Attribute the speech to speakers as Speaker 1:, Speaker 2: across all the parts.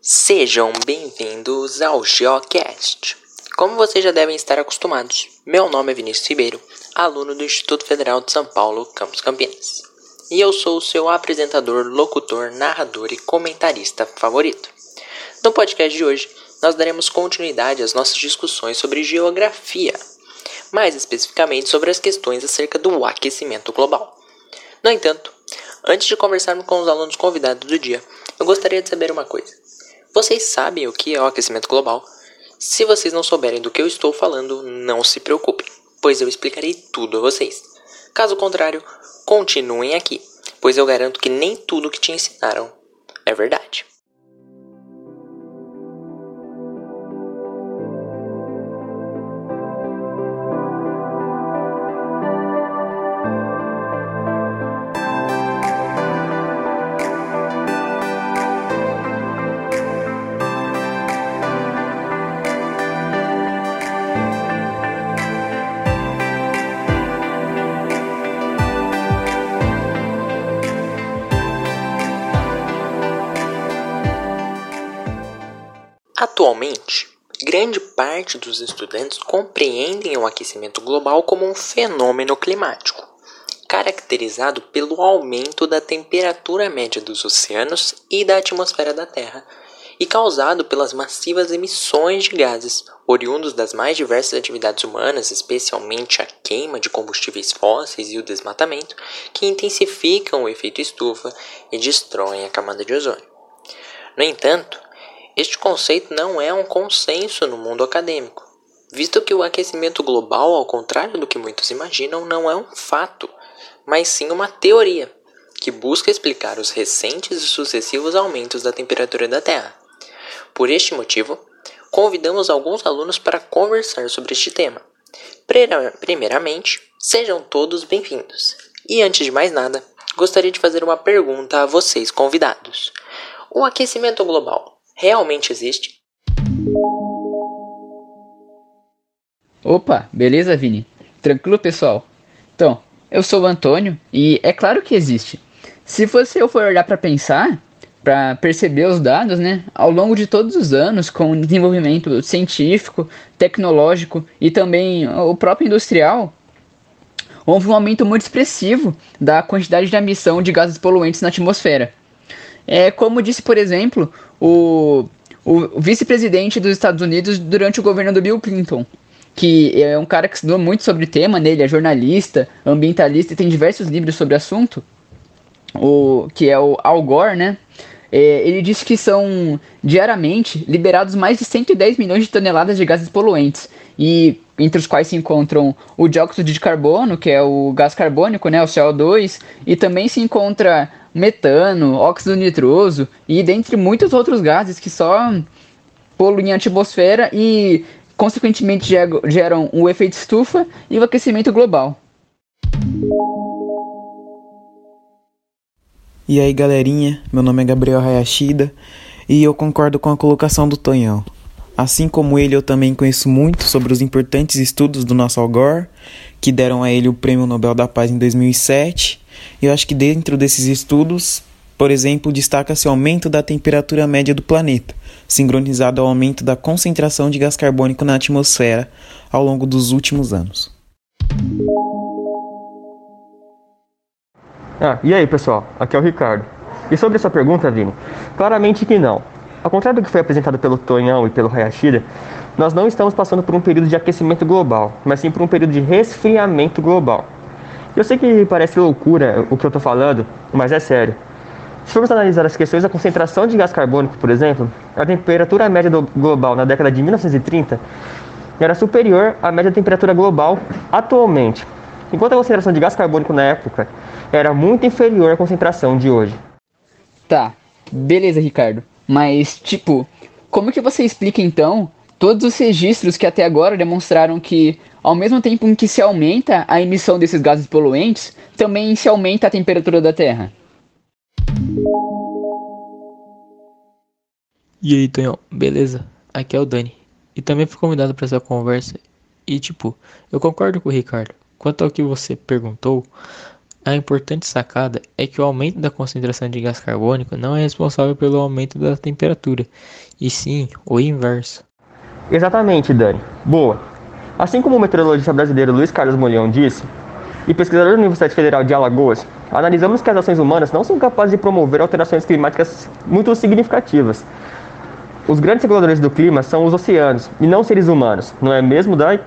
Speaker 1: Sejam bem-vindos ao Geocast. Como vocês já devem estar acostumados, meu nome é Vinícius Ribeiro, aluno do Instituto Federal de São Paulo, Campus Campinas. E eu sou o seu apresentador, locutor, narrador e comentarista favorito. No podcast de hoje, nós daremos continuidade às nossas discussões sobre geografia, mais especificamente sobre as questões acerca do aquecimento global. No entanto, antes de conversarmos com os alunos convidados do dia, eu gostaria de saber uma coisa. Vocês sabem o que é o aquecimento global? Se vocês não souberem do que eu estou falando, não se preocupem, pois eu explicarei tudo a vocês. Caso contrário, continuem aqui, pois eu garanto que nem tudo que te ensinaram é verdade. Atualmente, grande parte dos estudantes compreendem o aquecimento global como um fenômeno climático, caracterizado pelo aumento da temperatura média dos oceanos e da atmosfera da Terra, e causado pelas massivas emissões de gases oriundos das mais diversas atividades humanas, especialmente a queima de combustíveis fósseis e o desmatamento, que intensificam o efeito estufa e destroem a camada de ozônio. No entanto, este conceito não é um consenso no mundo acadêmico, visto que o aquecimento global, ao contrário do que muitos imaginam, não é um fato, mas sim uma teoria que busca explicar os recentes e sucessivos aumentos da temperatura da Terra. Por este motivo, convidamos alguns alunos para conversar sobre este tema. Primeiramente, sejam todos bem-vindos. E antes de mais nada, gostaria de fazer uma pergunta a vocês convidados. O aquecimento global realmente existe?
Speaker 2: Opa, beleza, Vini? Tranquilo, pessoal? Então, eu sou o Antônio e é claro que existe. Se você for olhar para pensar, para perceber os dados, né, ao longo de todos os anos, com o desenvolvimento científico, tecnológico e também o próprio industrial, houve um aumento muito expressivo da quantidade de emissão de gases poluentes na atmosfera. É como disse, por exemplo, o, o vice-presidente dos Estados Unidos durante o governo do Bill Clinton, que é um cara que estudou muito sobre o tema, né? ele é jornalista, ambientalista e tem diversos livros sobre o assunto, o, que é o Al Gore, né? É, ele disse que são diariamente liberados mais de 110 milhões de toneladas de gases poluentes, e entre os quais se encontram o dióxido de carbono, que é o gás carbônico, né, o CO2, e também se encontra metano, óxido nitroso e dentre muitos outros gases que só poluem a atmosfera e consequentemente geram o efeito estufa e o aquecimento global.
Speaker 3: E aí galerinha, meu nome é Gabriel Hayashida e eu concordo com a colocação do Tonhão. Assim como ele, eu também conheço muito sobre os importantes estudos do nosso Al Gore, que deram a ele o Prêmio Nobel da Paz em 2007 eu acho que dentro desses estudos, por exemplo, destaca-se o aumento da temperatura média do planeta, sincronizado ao aumento da concentração de gás carbônico na atmosfera ao longo dos últimos anos.
Speaker 4: Ah, e aí pessoal, aqui é o Ricardo. E sobre essa pergunta, Vini, claramente que não. Ao contrário do que foi apresentado pelo Tonhão e pelo Hayashida, nós não estamos passando por um período de aquecimento global, mas sim por um período de resfriamento global. Eu sei que parece loucura o que eu estou falando, mas é sério. Se formos analisar as questões da concentração de gás carbônico, por exemplo, a temperatura média global na década de 1930 era superior à média temperatura global atualmente, enquanto a concentração de gás carbônico na época era muito inferior à concentração de hoje.
Speaker 2: Tá, beleza, Ricardo. Mas, tipo, como que você explica então todos os registros que até agora demonstraram que ao mesmo tempo em que se aumenta a emissão desses gases poluentes, também se aumenta a temperatura da Terra.
Speaker 5: E aí, Tonhão, beleza? Aqui é o Dani. E também fui convidado para essa conversa. E tipo, eu concordo com o Ricardo. Quanto ao que você perguntou, A importante sacada é que o aumento da concentração de gás carbônico não é responsável pelo aumento da temperatura, e sim o inverso.
Speaker 4: Exatamente, Dani. Boa. Assim como o meteorologista brasileiro Luiz Carlos Molhão disse, e pesquisador da Universidade Federal de Alagoas, analisamos que as ações humanas não são capazes de promover alterações climáticas muito significativas. Os grandes reguladores do clima são os oceanos, e não seres humanos, não é mesmo, Dai?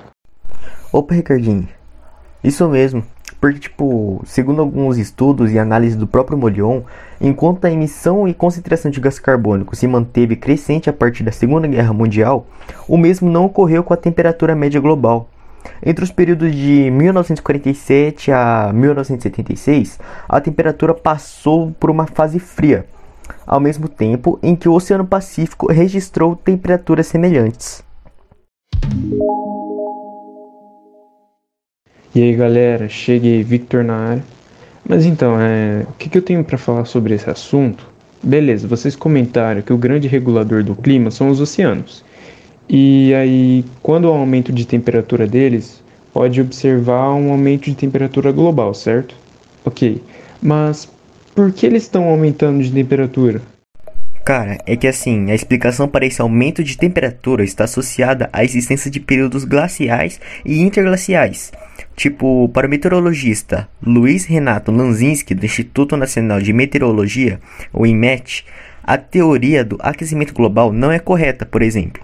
Speaker 6: Opa, Ricardinho. Isso mesmo. Porque, tipo, segundo alguns estudos e análises do próprio Molion, enquanto a emissão e concentração de gás carbônico se manteve crescente a partir da Segunda Guerra Mundial, o mesmo não ocorreu com a temperatura média global. Entre os períodos de 1947 a 1976, a temperatura passou por uma fase fria, ao mesmo tempo em que o Oceano Pacífico registrou temperaturas semelhantes.
Speaker 7: E aí galera, cheguei, Victor na área. Mas então, é, o que, que eu tenho para falar sobre esse assunto? Beleza, vocês comentaram que o grande regulador do clima são os oceanos. E aí, quando há um aumento de temperatura deles, pode observar um aumento de temperatura global, certo? Ok, mas por que eles estão aumentando de temperatura?
Speaker 6: Cara, é que assim, a explicação para esse aumento de temperatura está associada à existência de períodos glaciais e interglaciais. Tipo, para o meteorologista Luiz Renato Lanzinski, do Instituto Nacional de Meteorologia, o INMET, a teoria do aquecimento global não é correta, por exemplo.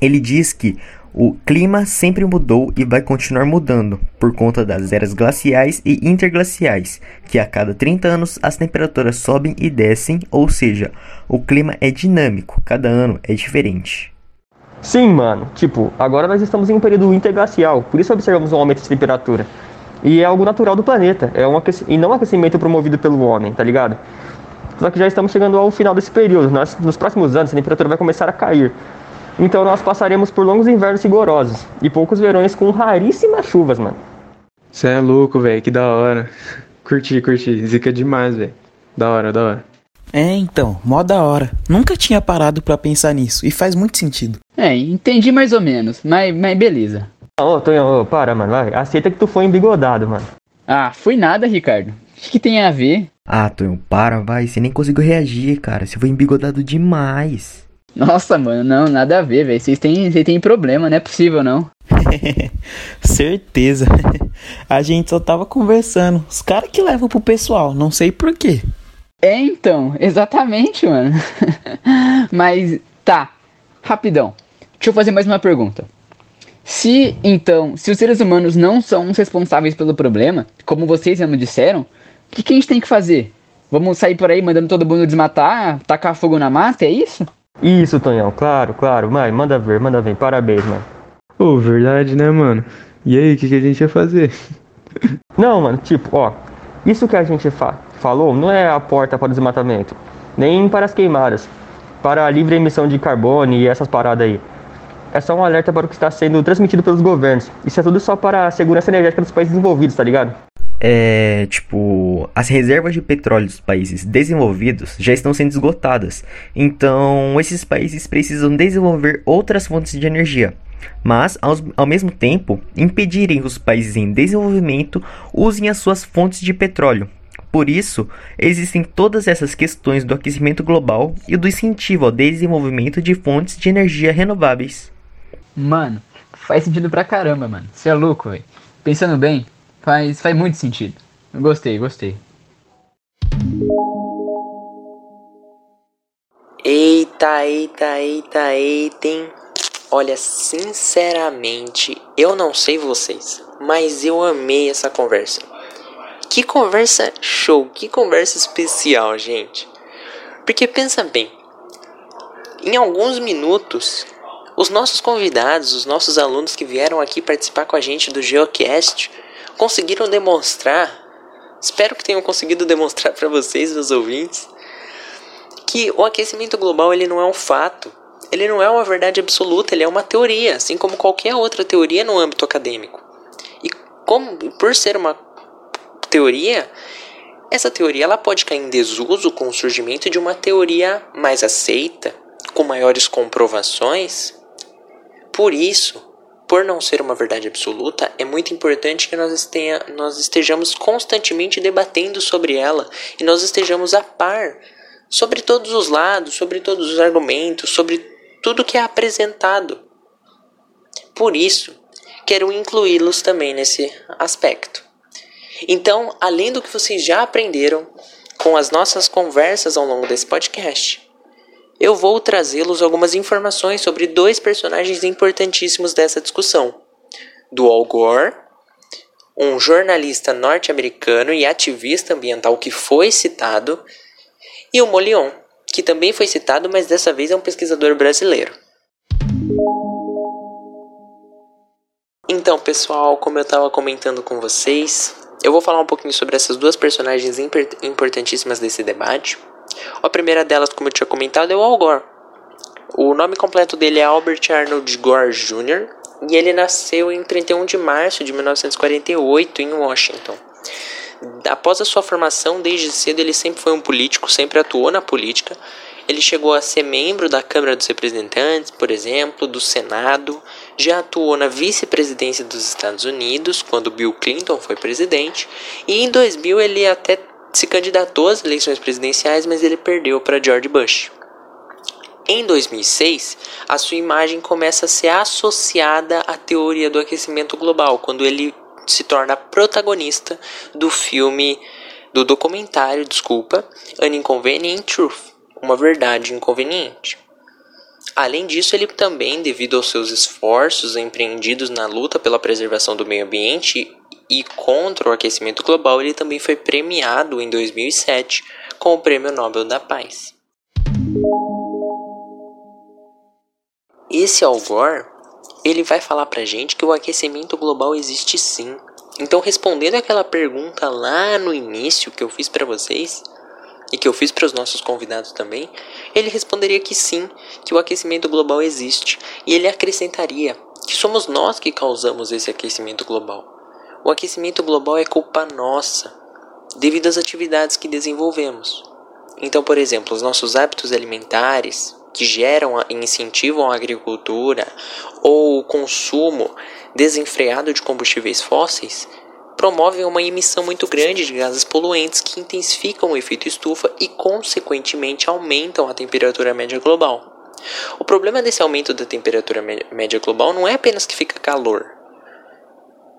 Speaker 6: Ele diz que o clima sempre mudou e vai continuar mudando por conta das eras glaciais e interglaciais, que a cada 30 anos as temperaturas sobem e descem, ou seja, o clima é dinâmico, cada ano é diferente.
Speaker 4: Sim, mano. Tipo, agora nós estamos em um período interglacial, por isso observamos um aumento de temperatura. E é algo natural do planeta, é um e não um aquecimento promovido pelo homem, tá ligado? Só que já estamos chegando ao final desse período. Nós, nos próximos anos a temperatura vai começar a cair. Então nós passaremos por longos invernos rigorosos e poucos verões com raríssimas chuvas, mano.
Speaker 7: Cê é louco, velho, que da hora. Curti, curti. Zica demais, velho. Da hora, da hora.
Speaker 3: É, então, mó da hora. Nunca tinha parado para pensar nisso e faz muito sentido.
Speaker 2: É, entendi mais ou menos, mas, mas beleza.
Speaker 4: Ô, Tonhão, para, mano, vai. Aceita que tu foi embigodado, mano.
Speaker 2: Ah, fui nada, Ricardo. O que, que tem a ver?
Speaker 6: Ah, Tonho, para, vai. Você nem conseguiu reagir, cara. Você foi embigodado demais.
Speaker 2: Nossa, mano, não, nada a ver, velho. Vocês têm, vocês têm problema, não é possível, não.
Speaker 3: Certeza. A gente só tava conversando. Os caras que levam pro pessoal, não sei porquê.
Speaker 2: É, então, exatamente, mano. Mas, tá, rapidão. Deixa eu fazer mais uma pergunta. Se, então, se os seres humanos não são os responsáveis pelo problema, como vocês já me disseram, o que, que a gente tem que fazer? Vamos sair por aí mandando todo mundo desmatar, tacar fogo na mata, é isso?
Speaker 4: Isso, Tonhão, claro, claro. Mãe, manda ver, manda ver. Parabéns, mano.
Speaker 7: Ô, verdade, né, mano? E aí, o que, que a gente ia fazer?
Speaker 4: Não, mano, tipo, ó. Isso que a gente fa falou não é a porta para o desmatamento, nem para as queimadas, para a livre emissão de carbono e essas paradas aí. É só um alerta para o que está sendo transmitido pelos governos. Isso é tudo só para a segurança energética dos países desenvolvidos, tá ligado?
Speaker 6: É, tipo, as reservas de petróleo dos países desenvolvidos já estão sendo esgotadas. Então, esses países precisam desenvolver outras fontes de energia mas ao, ao mesmo tempo impedirem que os países em desenvolvimento usem as suas fontes de petróleo. Por isso, existem todas essas questões do aquecimento global e do incentivo ao desenvolvimento de fontes de energia renováveis.
Speaker 2: Mano, faz sentido pra caramba, mano. Você é louco, velho. Pensando bem, faz, faz muito sentido. Gostei, gostei.
Speaker 1: Eita, eita, eita, eita, hein? Olha, sinceramente, eu não sei vocês, mas eu amei essa conversa. Que conversa show, que conversa especial, gente. Porque pensa bem, em alguns minutos, os nossos convidados, os nossos alunos que vieram aqui participar com a gente do Geocast, conseguiram demonstrar, espero que tenham conseguido demonstrar para vocês, meus ouvintes, que o aquecimento global ele não é um fato, ele não é uma verdade absoluta, ele é uma teoria, assim como qualquer outra teoria no âmbito acadêmico. E como por ser uma teoria, essa teoria ela pode cair em desuso com o surgimento de uma teoria mais aceita, com maiores comprovações. Por isso, por não ser uma verdade absoluta, é muito importante que nós, nós estejamos constantemente debatendo sobre ela e nós estejamos a par sobre todos os lados, sobre todos os argumentos, sobre tudo que é apresentado. Por isso, quero incluí-los também nesse aspecto. Então, além do que vocês já aprenderam com as nossas conversas ao longo desse podcast, eu vou trazê-los algumas informações sobre dois personagens importantíssimos dessa discussão: do Al Gore, um jornalista norte-americano e ativista ambiental que foi citado, e o Molion, que também foi citado, mas dessa vez é um pesquisador brasileiro. Então, pessoal, como eu estava comentando com vocês, eu vou falar um pouquinho sobre essas duas personagens importantíssimas desse debate. A primeira delas, como eu tinha comentado, é o Al Gore. O nome completo dele é Albert Arnold Gore Jr. e ele nasceu em 31 de março de 1948 em Washington. Após a sua formação, desde cedo ele sempre foi um político, sempre atuou na política. Ele chegou a ser membro da Câmara dos Representantes, por exemplo, do Senado, já atuou na vice-presidência dos Estados Unidos, quando Bill Clinton foi presidente, e em 2000 ele até se candidatou às eleições presidenciais, mas ele perdeu para George Bush. Em 2006, a sua imagem começa a ser associada à teoria do aquecimento global, quando ele se torna protagonista do filme, do documentário, desculpa, An Inconvenient Truth, uma verdade inconveniente. Além disso, ele também, devido aos seus esforços empreendidos na luta pela preservação do meio ambiente e contra o aquecimento global, ele também foi premiado em 2007 com o Prêmio Nobel da Paz. Esse Al Gore, ele vai falar pra gente que o aquecimento global existe sim. Então, respondendo aquela pergunta lá no início que eu fiz para vocês e que eu fiz para os nossos convidados também, ele responderia que sim, que o aquecimento global existe, e ele acrescentaria que somos nós que causamos esse aquecimento global. O aquecimento global é culpa nossa, devido às atividades que desenvolvemos. Então, por exemplo, os nossos hábitos alimentares, que geram e incentivam a agricultura, ou o consumo desenfreado de combustíveis fósseis, promovem uma emissão muito grande de gases poluentes que intensificam o efeito estufa e, consequentemente, aumentam a temperatura média global. O problema desse aumento da temperatura média global não é apenas que fica calor,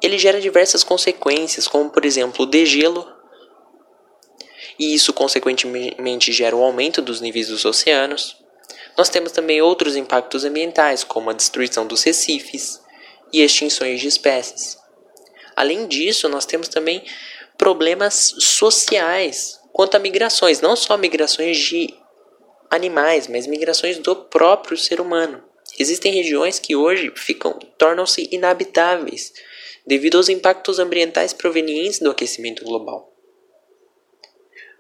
Speaker 1: ele gera diversas consequências, como por exemplo o degelo, e isso consequentemente gera o aumento dos níveis dos oceanos. Nós temos também outros impactos ambientais, como a destruição dos recifes e extinções de espécies. Além disso, nós temos também problemas sociais quanto a migrações, não só migrações de animais, mas migrações do próprio ser humano. Existem regiões que hoje ficam tornam-se inabitáveis devido aos impactos ambientais provenientes do aquecimento global.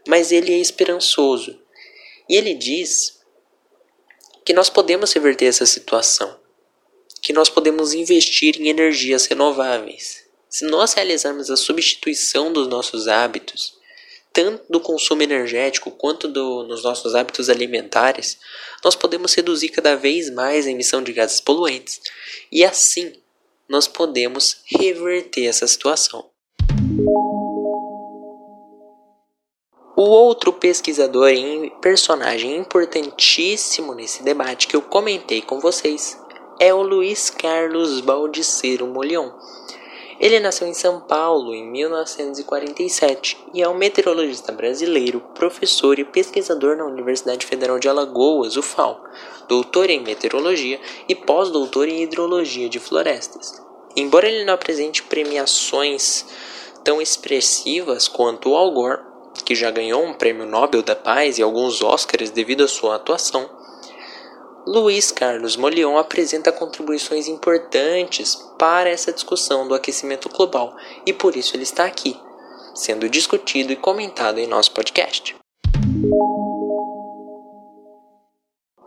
Speaker 1: Mas ele é esperançoso e ele diz que nós podemos reverter essa situação, que nós podemos investir em energias renováveis. Se nós realizarmos a substituição dos nossos hábitos, tanto do consumo energético quanto do, nos nossos hábitos alimentares, nós podemos reduzir cada vez mais a emissão de gases poluentes e assim nós podemos reverter essa situação. O outro pesquisador e personagem importantíssimo nesse debate que eu comentei com vocês é o Luiz Carlos Baldicero Molion. Ele nasceu em São Paulo em 1947 e é um meteorologista brasileiro, professor e pesquisador na Universidade Federal de Alagoas, UFAL, doutor em meteorologia e pós-doutor em hidrologia de florestas. Embora ele não apresente premiações tão expressivas quanto o Al Gore, que já ganhou um prêmio Nobel da Paz e alguns Oscars devido à sua atuação, Luiz Carlos Molion apresenta contribuições importantes para essa discussão do aquecimento global e por isso ele está aqui, sendo discutido e comentado em nosso podcast.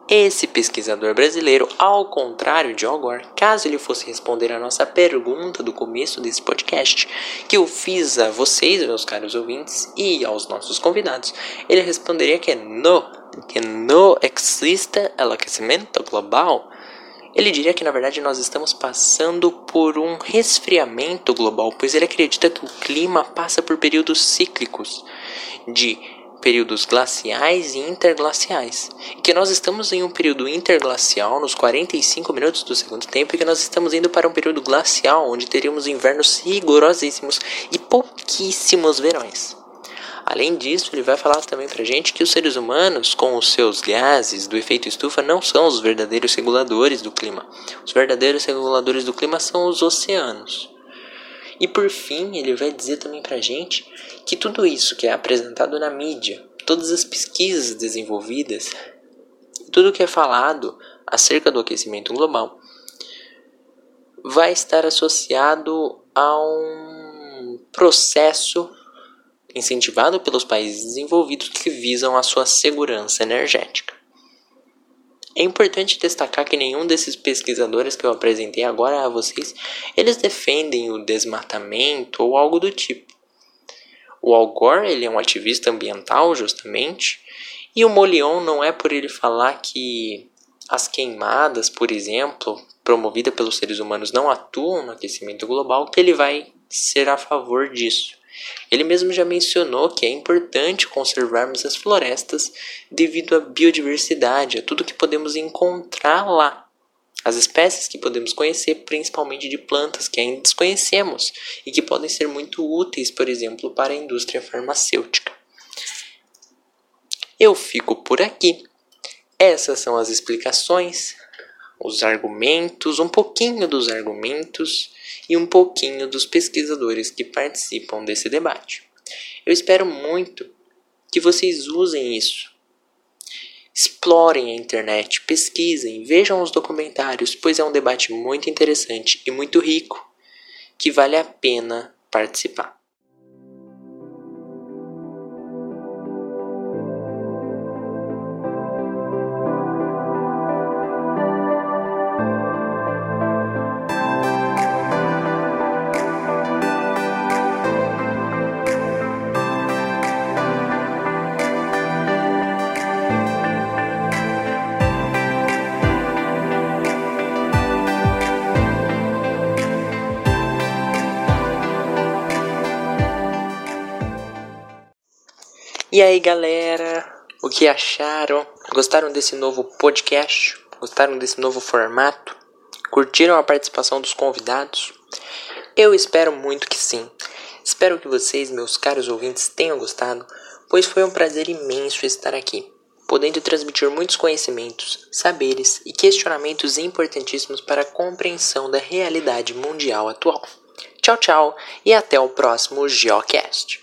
Speaker 1: Esse pesquisador brasileiro, ao contrário de Al Gore, caso ele fosse responder a nossa pergunta do começo desse podcast, que eu fiz a vocês, meus caros ouvintes, e aos nossos convidados, ele responderia que não, que não existe aquecimento global. Ele diria que na verdade nós estamos passando por um resfriamento global, pois ele acredita que o clima passa por períodos cíclicos de períodos glaciais e interglaciais. E que nós estamos em um período interglacial nos 45 minutos do segundo tempo e que nós estamos indo para um período glacial onde teríamos invernos rigorosíssimos e pouquíssimos verões. Além disso, ele vai falar também pra gente que os seres humanos, com os seus gases do efeito estufa, não são os verdadeiros reguladores do clima. Os verdadeiros reguladores do clima são os oceanos. E por fim, ele vai dizer também pra gente que tudo isso que é apresentado na mídia, todas as pesquisas desenvolvidas, tudo que é falado acerca do aquecimento global, vai estar associado a um processo incentivado pelos países desenvolvidos que visam a sua segurança energética. É importante destacar que nenhum desses pesquisadores que eu apresentei agora a vocês, eles defendem o desmatamento ou algo do tipo. O Al Gore, ele é um ativista ambiental, justamente, e o Molion não é por ele falar que as queimadas, por exemplo, promovidas pelos seres humanos não atuam no aquecimento global, que ele vai ser a favor disso. Ele mesmo já mencionou que é importante conservarmos as florestas devido à biodiversidade, a tudo que podemos encontrar lá. As espécies que podemos conhecer, principalmente de plantas que ainda desconhecemos e que podem ser muito úteis, por exemplo, para a indústria farmacêutica. Eu fico por aqui. Essas são as explicações, os argumentos, um pouquinho dos argumentos e um pouquinho dos pesquisadores que participam desse debate. Eu espero muito que vocês usem isso. Explorem a internet, pesquisem, vejam os documentários, pois é um debate muito interessante e muito rico que vale a pena participar. E aí galera, o que acharam? Gostaram desse novo podcast? Gostaram desse novo formato? Curtiram a participação dos convidados? Eu espero muito que sim. Espero que vocês, meus caros ouvintes, tenham gostado, pois foi um prazer imenso estar aqui, podendo transmitir muitos conhecimentos, saberes e questionamentos importantíssimos para a compreensão da realidade mundial atual. Tchau, tchau e até o próximo Geocast.